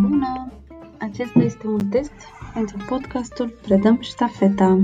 Bună! Acesta este un test pentru podcastul Predăm ștafeta.